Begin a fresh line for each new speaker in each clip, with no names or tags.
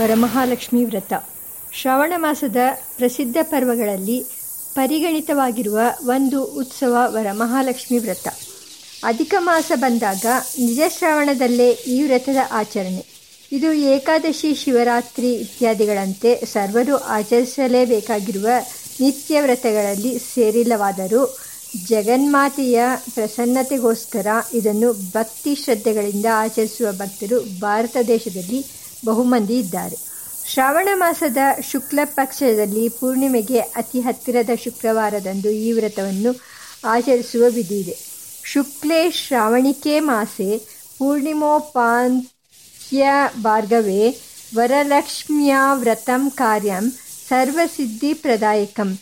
ವರಮಹಾಲಕ್ಷ್ಮಿ ವ್ರತ. ಶ್ರಾವಣ ಮಾಸದ ಪ್ರಸಿದ್ಧ ಪರ್ವಗಳಲ್ಲಿ ಪರಿಗಣಿತವಾಗಿರುವ ಒಂದು ಉತ್ಸವ ವರಮಹಾಲಕ್ಷ್ಮಿ ವ್ರತ. ಅಧಿಕ ಮಾಸ ಬಂದಾಗ ನಿಜ ಶ್ರಾವಣದಲ್ಲೇ ಈ ವ್ರತದ ಆಚರಣೆ. ಇದು ಏಕಾದಶಿ, ಶಿವರಾತ್ರಿ ಇತ್ಯಾದಿಗಳಂತೆ ಸರ್ವರು ಆಚರಿಸಲೇಬೇಕಾಗಿರುವ ನಿತ್ಯ ವ್ರತಗಳಲ್ಲಿ ಸೇರಿಲ್ಲವಾದರೂ ಜಗನ್ಮಾತೆಯ ಪ್ರಸನ್ನತೆಗೋಸ್ಕರ ಇದನ್ನು ಭಕ್ತಿ ಶ್ರದ್ಧೆಗಳಿಂದ ಆಚರಿಸುವ ಭಕ್ತರು ಭಾರತ ದೇಶದಲ್ಲಿ ಬಹುಮಂದಿ ಇದ್ದಾರೆ. ಶ್ರಾವಣ ಮಾಸದ ಶುಕ್ಲ ಪಕ್ಷದಲ್ಲಿ ಪೂರ್ಣಿಮೆಗೆ ಅತಿ ಹತ್ತಿರದ ಶುಕ್ರವಾರದಂದು ಈ ವ್ರತವನ್ನು ಆಚರಿಸುವ ವಿಧಿ ಇದೆ. ಶುಕ್ಲೇ ಶ್ರಾವಣಿಕೆ ಮಾಸೆ ಪೂರ್ಣಿಮೋಪಾಂತ್ಯ ಭಾರ್ಗವೇ ವರಲಕ್ಷ್ಮ್ಯಾ ವ್ರತಂ ಕಾರ್ಯಂ ಸರ್ವಸಿದ್ಧಿ ಪ್ರದಾಯಕಂ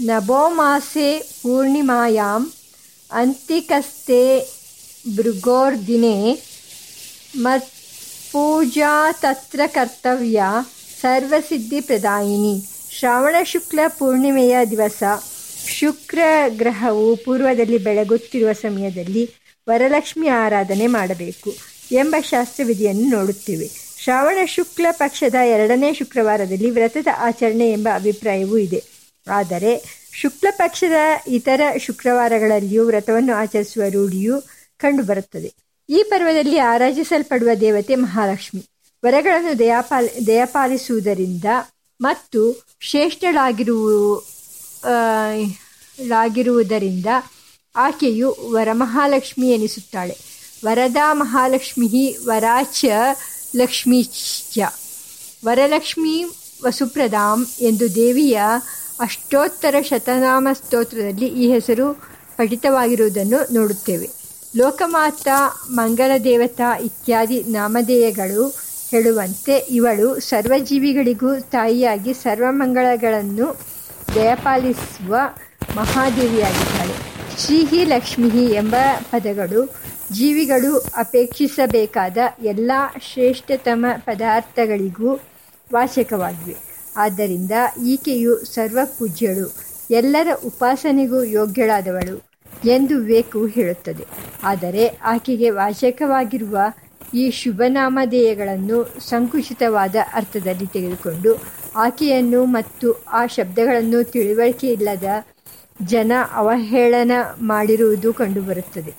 ನಭೋ ಮಾಸೆ ಪೂರ್ಣಿಮಾಯಾಂ ಅಂತಿಕಸ್ತೆ ಭೃಗೋರ್ದಿನೇ ಮತ್ ಪೂಜಾ ತತ್ರ ಕರ್ತವ್ಯ ಸರ್ವಸಿದ್ಧಿಪ್ರದಾಯಿನಿ ಶ್ರಾವಣ ಶುಕ್ಲ ಪೂರ್ಣಿಮೆಯ ದಿವಸ. ಶುಕ್ರ ಗ್ರಹವು ಪೂರ್ವದಲ್ಲಿ ಬೆಳಗುತ್ತಿರುವ ಸಮಯದಲ್ಲಿ ವರಲಕ್ಷ್ಮಿ ಆರಾಧನೆ ಮಾಡಬೇಕು ಎಂಬ ಶಾಸ್ತ್ರವಿಧಿಯನ್ನು ನೋಡುತ್ತೇವೆ. ಶ್ರಾವಣ ಶುಕ್ಲ ಪಕ್ಷದ ಎರಡನೇ ಶುಕ್ರವಾರದಲ್ಲಿ ವ್ರತದ ಆಚರಣೆ ಎಂಬ ಅಭಿಪ್ರಾಯವೂ ಇದೆ. ಆದರೆ, ಶುಕ್ಲ ಪಕ್ಷದ ಇತರ ಶುಕ್ರವಾರಗಳಲ್ಲಿಯೂ ವ್ರತವನ್ನು ಆಚರಿಸುವ ರೂಢಿಯು ಕಂಡುಬರುತ್ತದೆ. ಈ ಪರ್ವದಲ್ಲಿ ಆರಾಧಿಸಲ್ಪಡುವ ದೇವತೆ ಮಹಾಲಕ್ಷ್ಮಿ. ವರಗಳನ್ನು ದಯಾಪಾಲ, ದಯಪಾಲಿಸುವುದರಿಂದ ಮತ್ತು ಶ್ರೇಷ್ಠಳಾಗಿರುವುದರಿಂದ ಳಾಗಿರುವುದರಿಂದ ಆಕೆಯು ವರಮಹಾಲಕ್ಷ್ಮಿ ಎನಿಸುತ್ತಾಳೆ. ವರದಾ ಮಹಾಲಕ್ಷ್ಮಿ ವರಾಚ ಲಕ್ಷ್ಮೀಚ ವರಲಕ್ಷ್ಮಿ ವಸುಪ್ರದಾಂ ಎಂದು ದೇವಿಯ ಅಷ್ಟೋತ್ತರ ಶತನಾಮ ಸ್ತೋತ್ರದಲ್ಲಿ ಈ ಹೆಸರು ಪಠಿತವಾಗಿರುವುದನ್ನು ನೋಡುತ್ತೇವೆ. ಲೋಕಮಾತ ಮಂಗಳ ದೇವತಾ ಇತ್ಯಾದಿ ನಾಮಧೇಯಗಳು ಹೇಳುವಂತೆ ಇವಳು ಸರ್ವಜೀವಿಗಳಿಗೂ ತಾಯಿಯಾಗಿ ಸರ್ವಮಂಗಳಗಳನ್ನು ದಯಪಾಲಿಸುವ ಮಹಾದೇವಿಯಾಗಿದ್ದಾಳೆ. ಶ್ರೀಹಿ ಲಕ್ಷ್ಮಿ ಎಂಬ ಪದಗಳು ಜೀವಿಗಳು ಅಪೇಕ್ಷಿಸಬೇಕಾದ ಎಲ್ಲ ಶ್ರೇಷ್ಠತಮ ಪದಾರ್ಥಗಳಿಗೂ ವಾಚಕವಾಗಿವೆ. ಆದ್ದರಿಂದ ಈಕೆಯು ಸರ್ವಪೂಜ್ಯಳು. ಎಲ್ಲರ ಉಪಾಸನೆಗೂ ಯೋಗ್ಯಳಾದವಳು. ಎಂದು ವೇಕು ಹೇಳುತ್ತದೆ. ಆದರೆ ಆಕೆಗೆ ವಾಚಕವಾಗಿರುವ ಈ ಶುಭನಾಮಧೇಯಗಳನ್ನು ಸಂಕುಚಿತವಾದ ಅರ್ಥದಲ್ಲಿ ತೆಗೆದುಕೊಂಡು ಆಕೆಯನ್ನು ಮತ್ತು ಆ ಶಬ್ದಗಳನ್ನು ತಿಳುವಳಿಕೆಯಿಲ್ಲದ ಜನ ಅವಹೇಳನ ಮಾಡಿರುವುದು ಕಂಡುಬರುತ್ತದೆ.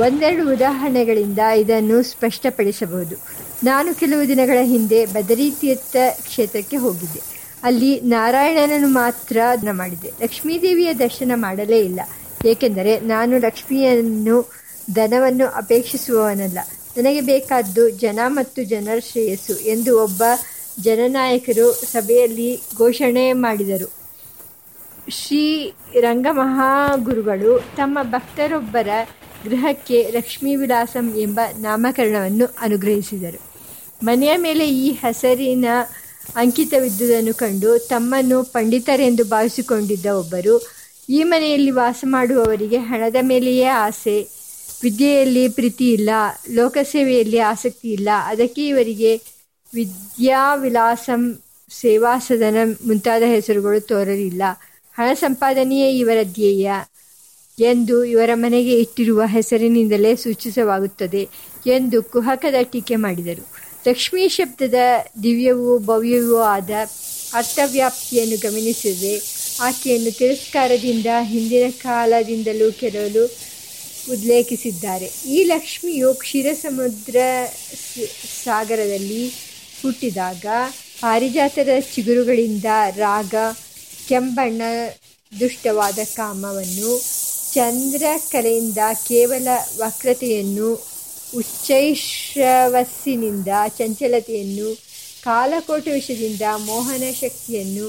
ಒಂದೆರಡು ಉದಾಹರಣೆಗಳಿಂದ ಇದನ್ನು ಸ್ಪಷ್ಟಪಡಿಸಬಹುದು. ನಾನು ಕೆಲವು ದಿನಗಳ ಹಿಂದೆ ಬದರಿ ತೀರ್ಥ ಕ್ಷೇತ್ರಕ್ಕೆ ಹೋಗಿದ್ದೆ. ಅಲ್ಲಿ ನಾರಾಯಣನನ್ನು ಮಾತ್ರ ಮಾಡಿದೆ. ಲಕ್ಷ್ಮೀದೇವಿಯ ದರ್ಶನ ಮಾಡಲೇ ಇಲ್ಲ. ಏಕೆಂದರೆ ನಾನು ಲಕ್ಷ್ಮಿಯನ್ನು, ಧನವನ್ನು ಅಪೇಕ್ಷಿಸುವವನಲ್ಲ. ನನಗೆ ಬೇಕಾದ್ದು ಜನ ಮತ್ತು ಜನರ ಶ್ರೇಯಸ್ಸು ಎಂದು ಒಬ್ಬ ಜನನಾಯಕರು ಸಭೆಯಲ್ಲಿ ಘೋಷಣೆ ಮಾಡಿದರು. ಶ್ರೀ ರಂಗಮಹಾಗುರುಗಳು ತಮ್ಮ ಭಕ್ತರೊಬ್ಬರ ಗೃಹಕ್ಕೆ ಲಕ್ಷ್ಮೀ ವಿಲಾಸಂ ಎಂಬ ನಾಮಕರಣವನ್ನು ಅನುಗ್ರಹಿಸಿದರು. ಮನೆಯ ಮೇಲೆ ಈ ಹೆಸರಿನ ಅಂಕಿತವಿದ್ದುದನ್ನು ಕಂಡು ತಮ್ಮನ್ನು ಪಂಡಿತರೆಂದು ಭಾವಿಸಿಕೊಂಡಿದ್ದ ಒಬ್ಬರು ಈ ಮನೆಯಲ್ಲಿ ವಾಸ ಮಾಡುವವರಿಗೆ ಹಣದ ಮೇಲೆಯೇ ಆಸೆ. ವಿದ್ಯೆಯಲ್ಲಿ ಪ್ರೀತಿ ಇಲ್ಲ, ಲೋಕಸೇವೆಯಲ್ಲಿ ಆಸಕ್ತಿ ಇಲ್ಲ. ಅದಕ್ಕೆ ಇವರಿಗೆ ವಿದ್ಯಾವಿಲಾಸಂ ಸೇವಾಸದನ ಮುಂತಾದ ಹೆಸರುಗಳು ತೋರಲಿಲ್ಲ. ಹಣ ಸಂಪಾದನೆಯೇ ಇವರ ಧ್ಯೇಯ ಎಂದು ಇವರ ಮನೆಗೆ ಇಟ್ಟಿರುವ ಹೆಸರಿನಿಂದಲೇ ಸೂಚಿಸವಾಗುತ್ತದೆ ಎಂದು ಕುಹಕದ ಟೀಕೆ ಮಾಡಿದರು. ಲಕ್ಷ್ಮೀ ಶಬ್ದದ ದಿವ್ಯವೂ ಭವ್ಯವೂ ಆದ ಅರ್ಥವ್ಯಾಪ್ತಿಯನ್ನು ಗಮನಿಸದೆ. ಆಕೆಯನ್ನು ತಿರಸ್ಕಾರದಿಂದ ಹಿಂದಿನ ಕಾಲದಿಂದಲೂ ಕೆಲವರು ಉಲ್ಲೇಖಿಸಿದ್ದಾರೆ. ಈ ಲಕ್ಷ್ಮಿಯು ಕ್ಷೀರಸಮುದ್ರ ಸಾಗರದಲ್ಲಿ ಹುಟ್ಟಿದಾಗ ಪಾರಿಜಾತದ ಚಿಗುರುಗಳಿಂದ ರಾಗ, ಕೆಂಬಣ್ಣ, ದುಷ್ಟವಾದ ಕಾಮವನ್ನು ಚಂದ್ರಕಲೆಯಿಂದ ಕೇವಲ ವಕ್ರತೆಯನ್ನು, ಉಚ್ಚೈಶ್ರವಸ್ಸಿನಿಂದ ಚಂಚಲತೆಯನ್ನು, ಕಾಲಕೋಟ ವಿಷದಿಂದ ಮೋಹನ ಶಕ್ತಿಯನ್ನು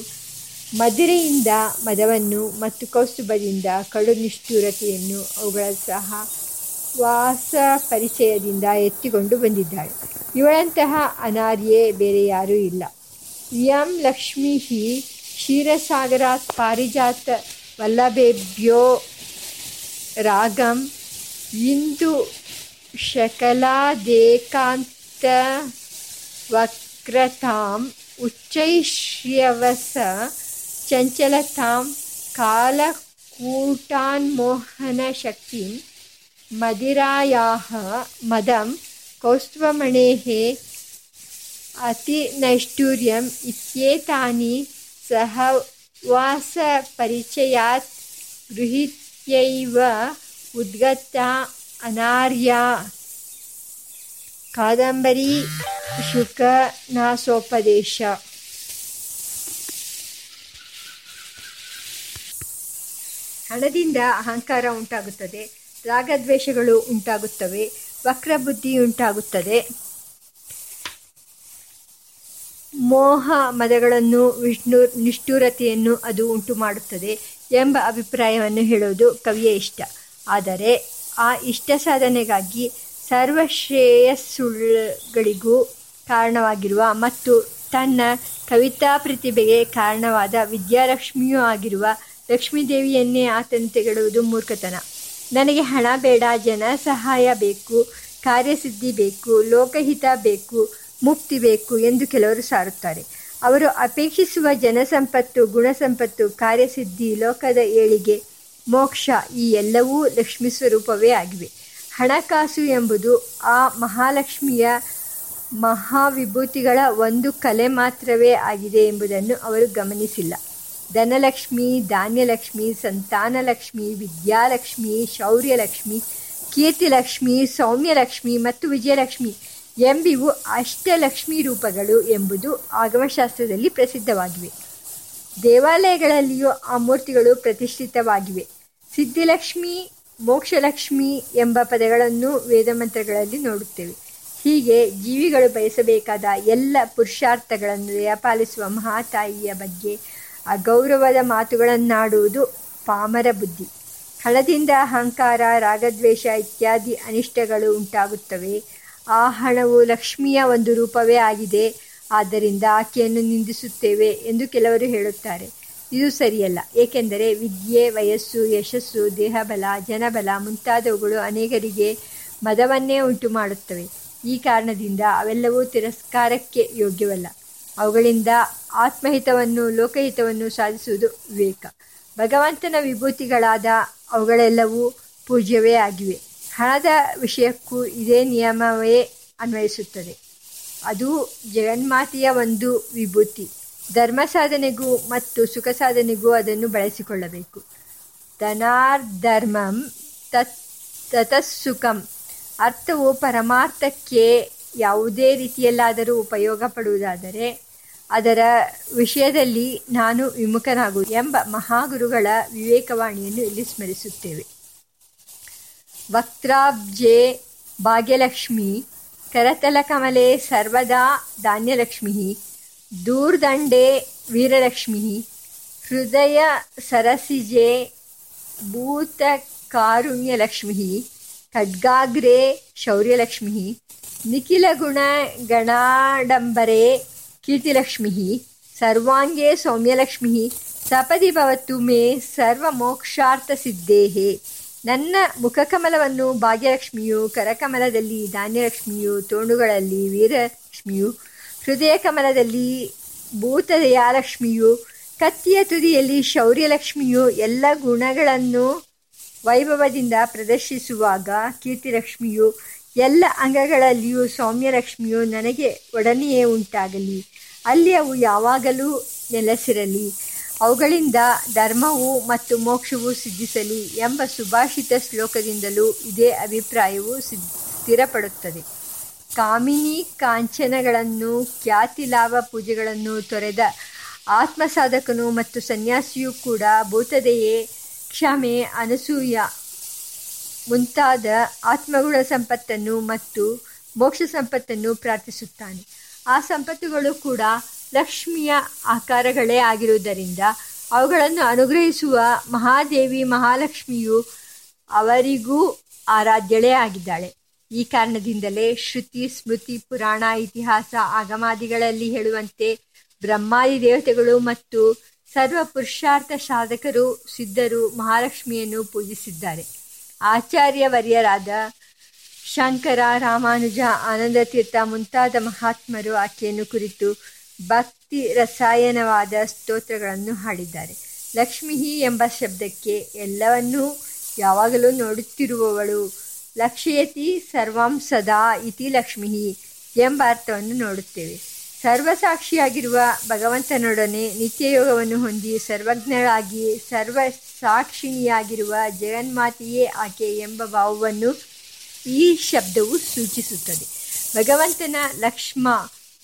ಮದಿರೆಯಿಂದ ಮದವನ್ನು ಮತ್ತು ಕೌಸ್ತುಭದಿಂದ ಕಡು ನಿಷ್ಠುರತೆಯನ್ನು ಅವುಗಳ ಸಹ ವಾಸ ಪರಿಚಯದಿಂದ ಎತ್ತಿಕೊಂಡು ಬಂದಿದ್ದಾಳೆ. ಇವಳಂತಹ ಅನಾರ್ಯೆ ಬೇರೆ ಯಾರೂ ಇಲ್ಲ. ಎಂ ಲಕ್ಷ್ಮೀ ಕ್ಷೀರಸಾಗರಾತ್ ಪಾರಿಜಾತ ವಲ್ಲಭೇಭ್ಯೋ ರಾಗಂ ಇಂದು ಶಕಲಾದೇಕಾಂತ ವಕ್ರತಾಂ ಉಚ್ಚೈಶ್ರ್ಯವಸ ಚಂಚಲತಾಂ ಕಾಲಕೂಟಾನ್ಮೋಹನಶಕ್ತಿಂ ಮದಿರಾಯಾः ಮದಂ ಕೌಸ್ತುಭಮಣೇः अतिनैष्ठुर्यम् इत्येतानि सहवासपरिचयात् गृहीत्यैव उद्गता अनार्या कादम्बरी शुकनासोपदेश ಹಣದಿಂದ ಅಹಂಕಾರ ಉಂಟಾಗುತ್ತದೆ, ರಾಗದ್ವೇಷಗಳು ಉಂಟಾಗುತ್ತವೆ, ವಕ್ರಬುದ್ಧಿ ಉಂಟಾಗುತ್ತದೆ. ಮೋಹ ಮದಗಳನ್ನು ವಿಷ್ಣು, ನಿಷ್ಠುರತೆಯನ್ನು ಅದು ಉಂಟು ಮಾಡುತ್ತದೆ ಎಂಬ ಅಭಿಪ್ರಾಯವನ್ನು ಹೇಳುವುದು ಕವಿಯ ಇಷ್ಟ. ಆದರೆ ಆ ಇಷ್ಟ ಸಾಧನೆಗಾಗಿ ಸರ್ವಶ್ರೇಯಸ್ಸುಗಳಿಗೂ ಕಾರಣವಾಗಿರುವ ಮತ್ತು ತನ್ನ ಕವಿತಾ ಪ್ರತಿಭೆಗೆ ಕಾರಣವಾದ ವಿದ್ಯಾಲಕ್ಷ್ಮಿಯೂ ಆಗಿರುವ ಲಕ್ಷ್ಮೀದೇವಿಯನ್ನೇ ಆತನು ತೆಗೆಡುವುದು ಮೂರ್ಖತನ. ನನಗೆ ಹಣ ಬೇಡ, ಜನ ಸಹಾಯ ಬೇಕು, ಕಾರ್ಯಸಿದ್ಧಿ ಬೇಕು, ಲೋಕಹಿತ ಬೇಕು, ಮುಕ್ತಿ ಬೇಕು ಎಂದು ಕೆಲವರು ಸಾರುತ್ತಾರೆ. ಅವರು ಅಪೇಕ್ಷಿಸುವ ಜನಸಂಪತ್ತು, ಗುಣಸಂಪತ್ತು, ಕಾರ್ಯಸಿದ್ಧಿ, ಲೋಕದ ಏಳಿಗೆ, ಮೋಕ್ಷ ಈ ಎಲ್ಲವೂ ಲಕ್ಷ್ಮಿ ಸ್ವರೂಪವೇ ಆಗಿವೆ. ಹಣಕಾಸು ಎಂಬುದು ಆ ಮಹಾಲಕ್ಷ್ಮಿಯ ಮಹಾವಿಭೂತಿಗಳ ಒಂದು ಕಲೆ ಮಾತ್ರವೇ ಆಗಿದೆ ಎಂಬುದನ್ನು ಅವರು ಗಮನಿಸಿಲ್ಲ. ಧನಲಕ್ಷ್ಮಿ, ಧಾನ್ಯಲಕ್ಷ್ಮಿ, ಸಂತಾನಲಕ್ಷ್ಮಿ, ವಿದ್ಯಾಲಕ್ಷ್ಮಿ, ಶೌರ್ಯಲಕ್ಷ್ಮಿ, ಕೀರ್ತಿಲಕ್ಷ್ಮಿ, ಸೌಮ್ಯಲಕ್ಷ್ಮಿ ಮತ್ತು ವಿಜಯಲಕ್ಷ್ಮಿ ಎಂಬಿವು ಅಷ್ಟಲಕ್ಷ್ಮಿ ರೂಪಗಳು ಎಂಬುದು ಆಗಮಶಾಸ್ತ್ರದಲ್ಲಿ ಪ್ರಸಿದ್ಧವಾಗಿವೆ. ದೇವಾಲಯಗಳಲ್ಲಿಯೂ ಆ ಮೂರ್ತಿಗಳು ಪ್ರತಿಷ್ಠಿತವಾಗಿವೆ. ಸಿದ್ಧಿಲಕ್ಷ್ಮಿ, ಮೋಕ್ಷಲಕ್ಷ್ಮಿ ಎಂಬ ಪದಗಳನ್ನು ವೇದಮಂತ್ರಗಳಲ್ಲಿ ನೋಡುತ್ತೇವೆ. ಹೀಗೆ ಜೀವಿಗಳು ಬಯಸಬೇಕಾದ ಎಲ್ಲ ಪುರುಷಾರ್ಥಗಳನ್ನು ದಯಪಾಲಿಸುವ ಮಹಾತಾಯಿಯ ಬಗ್ಗೆ ಅಗೌರವದ ಮಾತುಗಳನ್ನಾಡುವುದು ಪಾಮರ ಬುದ್ಧಿ. ಹಣದಿಂದ ಅಹಂಕಾರ, ರಾಗದ್ವೇಷ ಇತ್ಯಾದಿ ಅನಿಷ್ಟಗಳು ಉಂಟಾಗುತ್ತವೆ. ಆ ಹಣವು ಲಕ್ಷ್ಮಿಯ ಒಂದು ರೂಪವೇ ಆಗಿದೆ. ಆದ್ದರಿಂದ ಆಕೆಯನ್ನು ನಿಂದಿಸುತ್ತೇವೆ ಎಂದು ಕೆಲವರು ಹೇಳುತ್ತಾರೆ. ಇದು ಸರಿಯಲ್ಲ. ಏಕೆಂದರೆ ವಿದ್ಯೆ, ವಯಸ್ಸು, ಯಶಸ್ಸು, ದೇಹಬಲ, ಜನಬಲ ಮುಂತಾದವುಗಳು ಅನೇಕರಿಗೆ ಮದವನ್ನೇ ಉಂಟು ಮಾಡುತ್ತವೆ ಈ ಕಾರಣದಿಂದ ಅವೆಲ್ಲವೂ ತಿರಸ್ಕಾರಕ್ಕೆ ಯೋಗ್ಯವಲ್ಲ. ಅವುಗಳಿಂದ ಆತ್ಮಹಿತವನ್ನು, ಲೋಕಹಿತವನ್ನು ಸಾಧಿಸುವುದು ವಿವೇಕ. ಭಗವಂತನ ವಿಭೂತಿಗಳಾದ ಅವುಗಳೆಲ್ಲವೂ ಪೂಜ್ಯವೇ ಆಗಿವೆ. ಹಣದ ವಿಷಯಕ್ಕೂ ಇದೇ ನಿಯಮವೇ ಅನ್ವಯಿಸುತ್ತದೆ. ಅದು ಜಗನ್ಮಾತೆಯ ಒಂದು ವಿಭೂತಿ. ಧರ್ಮ ಸಾಧನೆಗೂ ಮತ್ತು ಸುಖ ಸಾಧನೆಗೂ ಅದನ್ನು ಬಳಸಿಕೊಳ್ಳಬೇಕು. ಧನಾರ್ಧರ್ಮಂ ತತ್ ತತಃಸುಖಂ ಅರ್ಥವು ಪರಮಾರ್ಥಕ್ಕೆ ಯಾವುದೇ ರೀತಿಯಲ್ಲಾದರೂ ಉಪಯೋಗ ಪಡುವುದಾದರೆ ಅದರ ವಿಷಯದಲ್ಲಿ ನಾನು ವಿಮುಖನಾಗು ಎಂಬ ಮಹಾಗುರುಗಳ ವಿವೇಕವಾಣಿಯನ್ನು ಇಲ್ಲಿ ಸ್ಮರಿಸುತ್ತೇವೆ. ವಕ್ತಾಬ್ಜೆ ಭಾಗ್ಯಲಕ್ಷ್ಮಿ ಕರತಲಕಮಲೆ ಸರ್ವದಾ ಧಾನ್ಯಲಕ್ಷ್ಮಿ ದೂರ್ದಂಡೆ ವೀರಲಕ್ಷ್ಮಿ ಹೃದಯ ಸರಸಿಜೆ ಭೂತಕಾರುಣ್ಯಲಕ್ಷ್ಮಿ ಖಡ್ಗಾಗ್ರೆ ಶೌರ್ಯಲಕ್ಷ್ಮಿ ನಿಖಿಲಗುಣಗಣಾಡಂಬರೆ ಕೀರ್ತಿಲಕ್ಷ್ಮೀ ಸರ್ವಾಂಗೇ ಸೌಮ್ಯಲಕ್ಷ್ಮಿ ಸಪದಿ ಭವತ್ತು ಮೇ ಸರ್ವಮೋಕ್ಷಾರ್ಥಸಿದ್ಧೇಹೇ ನನ್ನ ಮುಖಕಮಲವನ್ನು ಭಾಗ್ಯಲಕ್ಷ್ಮಿಯು, ಕರಕಮಲದಲ್ಲಿ ಧಾನ್ಯಲಕ್ಷ್ಮಿಯು, ತೋಣುಗಳಲ್ಲಿ ವೀರಲಕ್ಷ್ಮಿಯು ಹೃದಯ ಕಮಲದಲ್ಲಿ ಭೂತದಯಾಲಕ್ಷ್ಮಿಯು, ಕತ್ತಿಯ ತುದಿಯಲ್ಲಿ ಶೌರ್ಯಲಕ್ಷ್ಮಿಯು ಎಲ್ಲ ಗುಣಗಳನ್ನು ವೈಭವದಿಂದ ಪ್ರದರ್ಶಿಸುವಾಗ ಕೀರ್ತಿಲಕ್ಷ್ಮಿಯು ಎಲ್ಲ ಅಂಗಗಳಲ್ಲಿಯೂ ಸೌಮ್ಯಲಕ್ಷ್ಮಿಯು ನನಗೆ ಒಡನೆಯೇ ಉಂಟಾಗಲಿ. ಅಲ್ಲಿ ಅವು ಯಾವಾಗಲೂ ನೆಲೆಸಿರಲಿ. ಅವುಗಳಿಂದ ಧರ್ಮವು ಮತ್ತು ಮೋಕ್ಷವು ಸಿದ್ಧಿಸಲಿ ಎಂಬ ಸುಭಾಷಿತ ಶ್ಲೋಕದಿಂದಲೂ ಇದೇ ಅಭಿಪ್ರಾಯವು ಸ್ಥಿರಪಡುತ್ತದೆ. ಕಾಮಿನಿ ಕಾಂಚನಗಳನ್ನು, ಖ್ಯಾತಿ ಲಾಭ ಪೂಜೆಗಳನ್ನು ತೊರೆದ ಆತ್ಮಸಾಧಕನು ಮತ್ತು ಸನ್ಯಾಸಿಯೂ ಕೂಡ ಭೂತದೆಯೇ ಕ್ಷಮೆ ಅನಸೂಯ ಮುಂತಾದ ಆತ್ಮಗುಣ ಸಂಪತ್ತನ್ನು ಮತ್ತು ಮೋಕ್ಷ ಸಂಪತ್ತನ್ನು ಪ್ರಾರ್ಥಿಸುತ್ತಾನೆ. ಆ ಸಂಪತ್ತುಗಳು ಕೂಡ ಲಕ್ಷ್ಮಿಯ ಆಕಾರಗಳೇ ಆಗಿರುವುದರಿಂದ ಅವುಗಳನ್ನು ಅನುಗ್ರಹಿಸುವ ಮಹಾದೇವಿ ಮಹಾಲಕ್ಷ್ಮಿಯು ಅವರಿಗೂ ಆರಾಧ್ಯಳೇ ಆಗಿದ್ದಾಳೆ. ಈ ಕಾರಣದಿಂದಲೇ ಶ್ರುತಿ, ಸ್ಮೃತಿ, ಪುರಾಣ, ಇತಿಹಾಸ, ಆಗಮಾದಿಗಳಲ್ಲಿ ಹೇಳುವಂತೆ ಬ್ರಹ್ಮಾದಿ ದೇವತೆಗಳು ಮತ್ತು ಸರ್ವ ಪುರುಷಾರ್ಥ ಸಾಧಕರು, ಸಿದ್ಧರು ಮಹಾಲಕ್ಷ್ಮಿಯನ್ನು ಪೂಜಿಸಿದ್ದಾರೆ. ಆಚಾರ್ಯವರ್ಯರಾದ ಶಂಕರ, ರಾಮಾನುಜ, ಆನಂದತೀರ್ಥ ಮುಂತಾದ ಮಹಾತ್ಮರು ಆಕೆಯನ್ನು ಕುರಿತು ಭಕ್ತಿ ರಸಾಯನವಾದ ಸ್ತೋತ್ರಗಳನ್ನು ಹಾಡಿದ್ದಾರೆ. ಲಕ್ಷ್ಮೀ ಎಂಬ ಶಬ್ದಕ್ಕೆ ಎಲ್ಲವನ್ನೂ ಯಾವಾಗಲೂ ನೋಡುತ್ತಿರುವವಳು ಲಕ್ಷ್ಯತಿ ಸರ್ವಾಂ ಸದಾ ಇತಿ ಲಕ್ಷ್ಮೀ ಎಂಬ ಅರ್ಥವನ್ನು ನೋಡುತ್ತೇವೆ. ಸರ್ವಸಾಕ್ಷಿಯಾಗಿರುವ ಭಗವಂತನೊಡನೆ ನಿತ್ಯಯೋಗವನ್ನು ಹೊಂದಿ ಸರ್ವಜ್ಞಳಾಗಿ ಸರ್ವ ಸಾಕ್ಷಿಣಿಯಾಗಿರುವ ಜಗನ್ಮಾತೆಯೇ ಆಕೆ ಎಂಬ ಭಾವವನ್ನು ಈ ಶಬ್ದವು ಸೂಚಿಸುತ್ತದೆ. ಭಗವಂತನ ಲಕ್ಷ್ಮ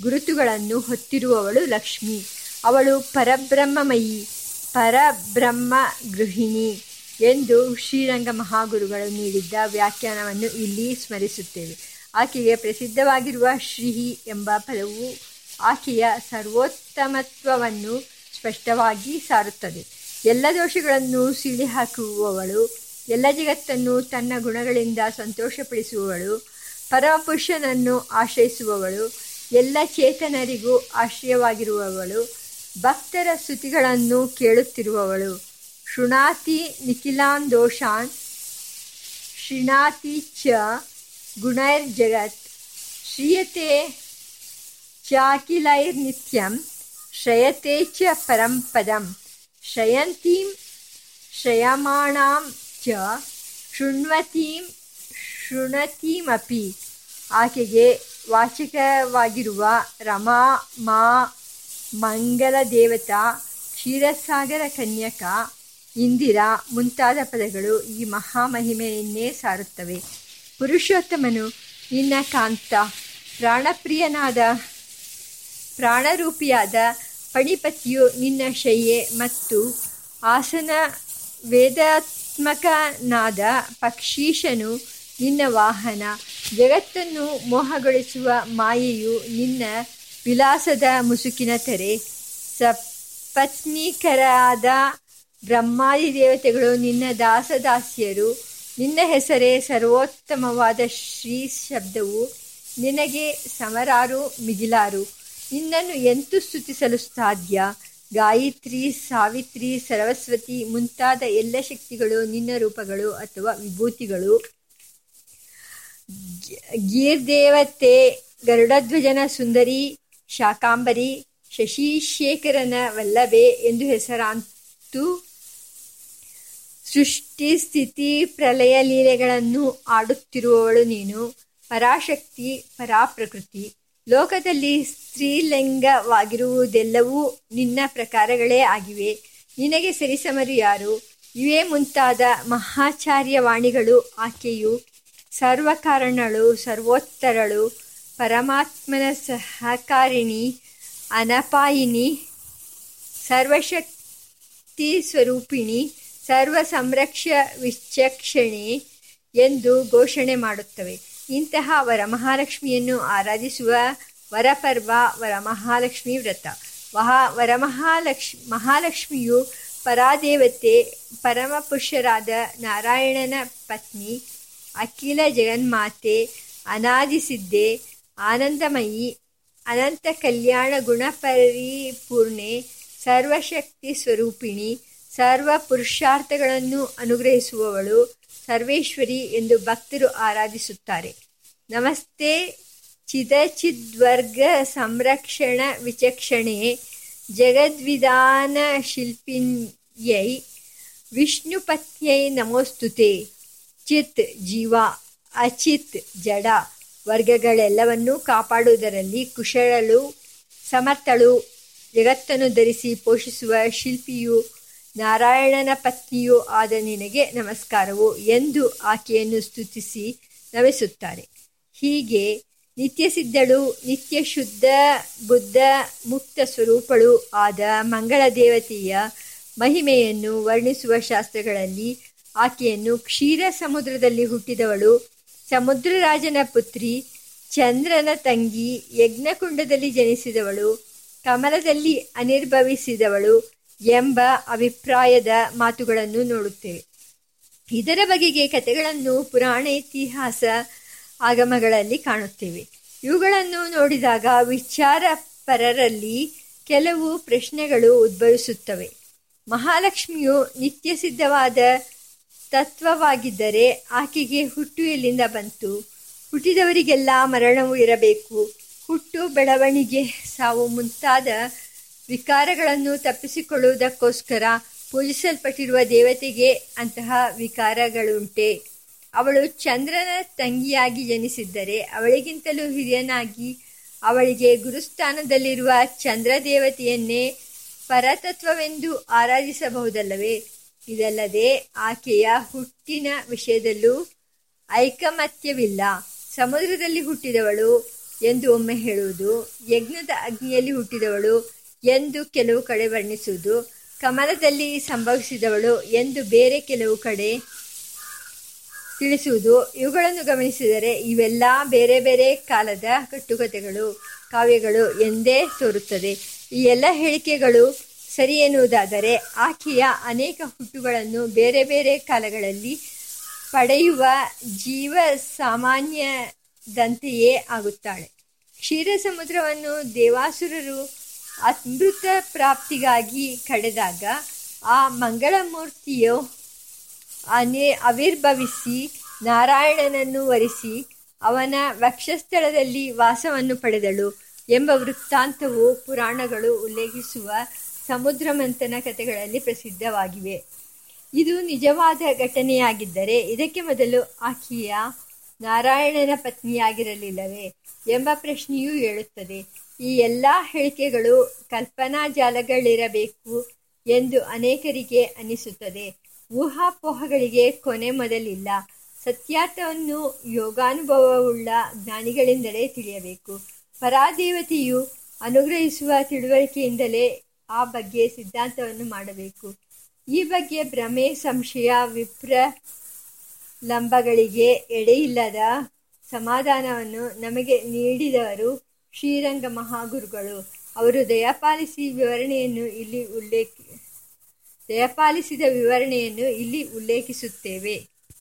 ಗುರುತುಗಳನ್ನು ಹೊತ್ತಿರುವವಳು ಲಕ್ಷ್ಮಿ. ಅವಳು ಪರಬ್ರಹ್ಮಮಯಿ ಪರಬ್ರಹ್ಮ ಗೃಹಿಣಿ ಎಂದು ಶ್ರೀರಂಗ ಮಹಾಗುರುಗಳು ನೀಡಿದ್ದ ವ್ಯಾಖ್ಯಾನವನ್ನು ಇಲ್ಲಿ ಸ್ಮರಿಸುತ್ತೇವೆ. ಆಕೆಗೆ ಪ್ರಸಿದ್ಧವಾಗಿರುವ ಶ್ರೀ ಎಂಬ ಪದವು ಆಕೆಯ ಸರ್ವೋತ್ತಮತ್ವವನ್ನು ಸ್ಪಷ್ಟವಾಗಿ ಸಾರುತ್ತದೆ. ಎಲ್ಲ ದೋಷಗಳನ್ನು ಸಿಳಿಹಾಕುವವಳು ಎಲ್ಲ ಜಗತ್ತನ್ನು ತನ್ನ ಗುಣಗಳಿಂದ ಸಂತೋಷಪಡಿಸುವವಳು, ಪರಮಪುರುಷನನ್ನು ಆಶ್ರಯಿಸುವವಳು, ಎಲ್ಲ ಚೇತನರಿಗೂ ಆಶ್ರಯವಾಗಿರುವವಳು, ಭಕ್ತರ ಸ್ತುತಿಗಳನ್ನು ಕೇಳುತ್ತಿರುವವಳು. ಶೃಣಾತಿ ನಿಖಿಲಾನ್ ದೋಷಾನ್, ಶೃಣಾತಿ ಚ ಗುಣೈರ್ ಜಗತ್ ಶ್ರೀಯತೆ ಚಾಕಿಲೈರ್ನಿತ್ಯಂ ಶ್ರಯತೆ ಚ ಪರಂಪದಂ ಶಯಂತೀಂ ಶ್ರಯಮಾಣಾಂ ಚ ಶೃಣ್ವತೀಂ ಶೃಣತೀಮಪಿ ಆಕೆಗೆ ವಾಚಕವಾಗಿರುವ ರಮಾ ಮಾ ಮಂಗಲ ದೇವತಾ ಕ್ಷೀರಸಾಗರ ಕನ್ಯಕ ಇಂದಿರಾ ಮುಂತಾದ ಪದಗಳು ಈ ಮಹಾಮಹಿಮೆಯನ್ನೇ ಸಾರುತ್ತವೆ. ಪುರುಷೋತ್ತಮನು ನಿನ್ನ ಕಾಂತ, ಪ್ರಾಣಪ್ರಿಯನಾದ ಪ್ರಾಣರೂಪಿಯಾದ ಪಣಿಪತಿಯು ನಿನ್ನ ಶಯ್ಯೆ ಮತ್ತು ಆಸನ ವೇದಾತ್ಮಕನಾದ ಪಕ್ಷೀಶನು ನಿನ್ನ ವಾಹನ. ಜಗತ್ತನ್ನು ಮೋಹಗೊಳಿಸುವ ಮಾಯೆಯು ನಿನ್ನ ವಿಲಾಸದ ಮುಸುಕಿನ ತೆರೆ. ಸಪತ್ನೀಕರಾದ ಬ್ರಹ್ಮಾದಿ ದೇವತೆಗಳು ನಿನ್ನ ದಾಸದಾಸಿಯರು. ನಿನ್ನ ಹೆಸರೇ ಸರ್ವೋತ್ತಮವಾದ ಶ್ರೀ ಶಬ್ದವು. ನಿನಗೆ ಸಮರಾರು, ಮಿಗಿಲಾರು. ನಿನ್ನನ್ನು ಎಂತು ಸ್ತುತಿಸಲು ಸಾಧ್ಯ? ಗಾಯತ್ರಿ, ಸಾವಿತ್ರಿ, ಸರಸ್ವತಿ ಮುಂತಾದ ಎಲ್ಲ ಶಕ್ತಿಗಳು ನಿನ್ನ ರೂಪಗಳು ಅಥವಾ ವಿಭೂತಿಗಳು. ಗೀರ್ದೇವತೆ, ಗರುಡಧ್ವಜನ ಸುಂದರಿ, ಶಾಕಾಂಬರಿ, ಶಶಿಶೇಖರನ ವಲ್ಲಭೆ ಎಂದು ಹೆಸರಾಂತು ಸೃಷ್ಟಿ, ಸ್ಥಿತಿ, ಪ್ರಲಯ ಲೀಲೆಗಳನ್ನು ಆಡುತ್ತಿರುವವಳು ನೀನು. ಪರಾಶಕ್ತಿ, ಪರಾಪ್ರಕೃತಿ. ಲೋಕದಲ್ಲಿ ಸ್ತ್ರೀಲಿಂಗವಾಗಿರುವುದೆಲ್ಲವೂ ನಿನ್ನ ಪ್ರಕಾರಗಳೇ ಆಗಿವೆ. ನಿನಗೆ ಸರಿಸಮರು ಯಾರು? ಇವೇ ಮುಂತಾದ ಮಹಾಚಾರ್ಯವಾಣಿಗಳು ಆಕೆಯು ಸರ್ವಕಾರಣಳು, ಸರ್ವೋತ್ತರಳು, ಪರಮಾತ್ಮನ ಸಹಕಾರಿಣಿ, ಅನಪಾಯಿನಿ, ಸರ್ವಶಕ್ತಿ ಸ್ವರೂಪಿಣಿ ಸರ್ವ ಸಂರಕ್ಷ ವಿಚಕ್ಷಣೆ ಎಂದು ಘೋಷಣೆ ಮಾಡುತ್ತವೆ. ಇಂತಹ ವರಮಹಾಲಕ್ಷ್ಮಿಯನ್ನು ಆರಾಧಿಸುವ ವರಪರ್ವ ವರಮಹಾಲಕ್ಷ್ಮಿ ವ್ರತ. ವಹ ವರಮಹಾಲಕ್ಷ್ ಮಹಾಲಕ್ಷ್ಮಿಯು ಪರಾದೇವತೆ ಪರಮಪುರುಷರಾದ ನಾರಾಯಣನ ಪತ್ನಿ, ಅಖಿಲ ಜಗನ್ಮಾತೆ ಅನಾದಿಸಿದ್ದೆ ಆನಂದಮಯಿ, ಅನಂತ ಕಲ್ಯಾಣ ಗುಣಪರಿಪೂರ್ಣೆ ಸರ್ವಶಕ್ತಿ ಸ್ವರೂಪಿಣಿ, ಸರ್ವ ಪುರುಷಾರ್ಥಗಳನ್ನು ಅನುಗ್ರಹಿಸುವವಳು ಸರ್ವೇಶ್ವರಿ ಎಂದು ಭಕ್ತರು ಆರಾಧಿಸುತ್ತಾರೆ. ನಮಸ್ತೆ, ಚಿದಚಿದ್ವರ್ಗ ಸಂರಕ್ಷಣ ವಿಚಕ್ಷಣೆ, ಜಗದ್ವಿಧಾನ ಶಿಲ್ಪಿನ್ಯೈ ವಿಷ್ಣುಪತ್ಯೈ ನಮೋಸ್ತುತೆ. ಚಿತ್ ಜೀವ, ಅಚಿತ್ ಜಡ ವರ್ಗಗಳೆಲ್ಲವನ್ನೂ ಕಾಪಾಡುವುದರಲ್ಲಿ ಕುಶಳಳು ಸಮರ್ಥಳು, ಜಗತ್ತನ್ನು ಧರಿಸಿ ಪೋಷಿಸುವ ಶಿಲ್ಪಿಯು ನಾರಾಯಣನ ಪತ್ನಿಯೂ ಆದ ನಿನಗೆ ನಮಸ್ಕಾರವು ಎಂದು ಆಕೆಯನ್ನು ಸ್ತುತಿಸಿ ನಮಿಸುತ್ತಾರೆ. ಹೀಗೆ ನಿತ್ಯ ಸಿದ್ಧಳು ನಿತ್ಯ ಶುದ್ಧ ಬುದ್ಧ ಮುಕ್ತ ಸ್ವರೂಪಳು ಆದ ಮಂಗಳ ದೇವತೆಯ ಮಹಿಮೆಯನ್ನು ವರ್ಣಿಸುವ ಶಾಸ್ತ್ರಗಳಲ್ಲಿ ಆಕೆಯನ್ನು ಕ್ಷೀರ ಸಮುದ್ರದಲ್ಲಿ ಹುಟ್ಟಿದವಳು, ಸಮುದ್ರರಾಜನ ಪುತ್ರಿ, ಚಂದ್ರನ ತಂಗಿ, ಯಜ್ಞಕುಂಡದಲ್ಲಿ ಜನಿಸಿದವಳು, ಕಮಲದಲ್ಲಿ ಅನಿರ್ಭವಿಸಿದವಳು ಎಂಬ ಅಭಿಪ್ರಾಯದ ಮಾತುಗಳನ್ನು ನೋಡುತ್ತೇವೆ. ಇದರ ಬಗೆಗೆ ಕಥೆಗಳನ್ನು ಪುರಾಣ ಇತಿಹಾಸ ಆಗಮಗಳಲ್ಲಿ ಕಾಣುತ್ತೇವೆ. ಇವುಗಳನ್ನು ನೋಡಿದಾಗ ವಿಚಾರ ಪರರಲ್ಲಿ ಕೆಲವು ಪ್ರಶ್ನೆಗಳು ಉದ್ಭವಿಸುತ್ತವೆ. ಮಹಾಲಕ್ಷ್ಮಿಯು ನಿತ್ಯ ಸಿದ್ಧವಾದ ತತ್ವವಾಗಿದ್ದರೆ ಆಕೆಗೆ ಹುಟ್ಟು ಎಲ್ಲಿಂದ ಬಂತು? ಹುಟ್ಟಿದವರಿಗೆಲ್ಲ ಮರಣವು ಇರಬೇಕು. ಹುಟ್ಟು ಬೆಳವಣಿಗೆ ಸಾವು ಮುಂತಾದ ವಿಕಾರಗಳನ್ನು ತಪ್ಪಿಸಿಕೊಳ್ಳುವುದಕ್ಕೋಸ್ಕರ ಪೂಜಿಸಲ್ಪಟ್ಟಿರುವ ದೇವತೆಗೆ ಅಂತಹ ವಿಕಾರಗಳುಂಟೆ. ಅವಳು ಚಂದ್ರನ ತಂಗಿಯಾಗಿ ಜನಿಸಿದ್ದರೆ ಅವಳಿಗಿಂತಲೂ ಹಿರಿಯನಾಗಿ ಅವಳಿಗೆ ಗುರುಸ್ಥಾನದಲ್ಲಿರುವ ಚಂದ್ರ ದೇವತೆಯನ್ನೇ ಪರತತ್ವವೆಂದು ಆರಾಧಿಸಬಹುದಲ್ಲವೇ? ಇದಲ್ಲದೆ ಆಕೆಯ ಹುಟ್ಟಿನ ವಿಷಯದಲ್ಲೂ ಐಕಮತ್ಯವಿಲ್ಲ. ಸಮುದ್ರದಲ್ಲಿ ಹುಟ್ಟಿದವಳು ಎಂದು ಒಮ್ಮೆ ಹೇಳುವುದು, ಯಜ್ಞದ ಅಗ್ನಿಯಲ್ಲಿ ಹುಟ್ಟಿದವಳು ಎಂದು ಕೆಲವು ಕಡೆ ವರ್ಣಿಸುವುದು. ಕಮಲದಲ್ಲಿ ಸಂಭವಿಸಿದವಳು ಎಂದು ಬೇರೆ ಕೆಲವು ಕಡೆ ತಿಳಿಸುವುದು. ಇವುಗಳನ್ನು ಗಮನಿಸಿದರೆ ಇವೆಲ್ಲ ಬೇರೆ ಬೇರೆ ಕಾಲದ ಕಟ್ಟುಕತೆಗಳು ಕಾವ್ಯಗಳು ಎಂದೇ ತೋರುತ್ತದೆ. ಈ ಎಲ್ಲ ಹೇಳಿಕೆಗಳು ಸರಿ ಎನ್ನುವುದಾದರೆ ಆಕೆಯ ಅನೇಕ ಹುಟ್ಟುಗಳನ್ನು ಬೇರೆ ಬೇರೆ ಕಾಲಗಳಲ್ಲಿ ಪಡೆಯುವ ಜೀವ ಸಾಮಾನ್ಯದಂತೆಯೇ ಆಗುತ್ತಾಳೆ. ಕ್ಷೀರ ಸಮುದ್ರವನ್ನು ದೇವಾಸುರರು ಅಮೃತ ಪ್ರಾಪ್ತಿಗಾಗಿ ಕಡೆದಾಗ ಆ ಮಂಗಳಮೂರ್ತಿಯು ಅನೇ ಆವಿರ್ಭವಿಸಿ ನಾರಾಯಣನನ್ನು ವರಿಸಿ ಅವನ ವಕ್ಷಸ್ಥಳದಲ್ಲಿ ವಾಸವನ್ನು ಪಡೆದಳು ಎಂಬ ವೃತ್ತಾಂತವು ಪುರಾಣಗಳು ಉಲ್ಲೇಖಿಸುವ ಸಮುದ್ರ ಮಂಥನ ಕಥೆಗಳಲ್ಲಿ ಪ್ರಸಿದ್ಧವಾಗಿವೆ. ಇದು ನಿಜವಾದ ಘಟನೆಯಾಗಿದ್ದರೆ ಇದಕ್ಕೆ ಮೊದಲು ಆಕೆಯ ನಾರಾಯಣನ ಪತ್ನಿಯಾಗಿರಲಿಲ್ಲವೇ ಎಂಬ ಪ್ರಶ್ನೆಯೂ ಹೇಳುತ್ತದೆ ಈ ಎಲ್ಲ ಹೇಳಿಕೆಗಳು ಕಲ್ಪನಾ ಜಾಲಗಳಿರಬೇಕು ಎಂದು ಅನೇಕರಿಗೆ ಅನಿಸುತ್ತದೆ. ಊಹಾಪೋಹಗಳಿಗೆ ಕೊನೆ ಮೊದಲಿಲ್ಲ. ಸತ್ಯಾರ್ಥವನ್ನು ಯೋಗಾನುಭವವುಳ್ಳ ಜ್ಞಾನಿಗಳಿಂದಲೇ ತಿಳಿಯಬೇಕು. ಪರಾದೇವತೆಯು ಅನುಗ್ರಹಿಸುವ ತಿಳುವಳಿಕೆಯಿಂದಲೇ ಆ ಬಗ್ಗೆ ಸಿದ್ಧಾಂತವನ್ನು ಮಾಡಬೇಕು. ಈ ಬಗ್ಗೆ ಭ್ರಮೆ, ಸಂಶಯ ವಿಪ್ರ ಲಂಬಗಳಿಗೆ ಎಡೆಯಿಲ್ಲದ ಸಮಾಧಾನವನ್ನು ನಮಗೆ ನೀಡಿದವರು ಶ್ರೀರಂಗ ಮಹಾಗುರುಗಳು ಅವರು ದಯಪಾಲಿಸಿ ವಿವರಣೆಯನ್ನು ಇಲ್ಲಿ ಉಲ್ಲೇಖ ದಯಪಾಲಿಸಿದ ವಿವರಣೆಯನ್ನು ಇಲ್ಲಿ ಉಲ್ಲೇಖಿಸುತ್ತೇವೆ.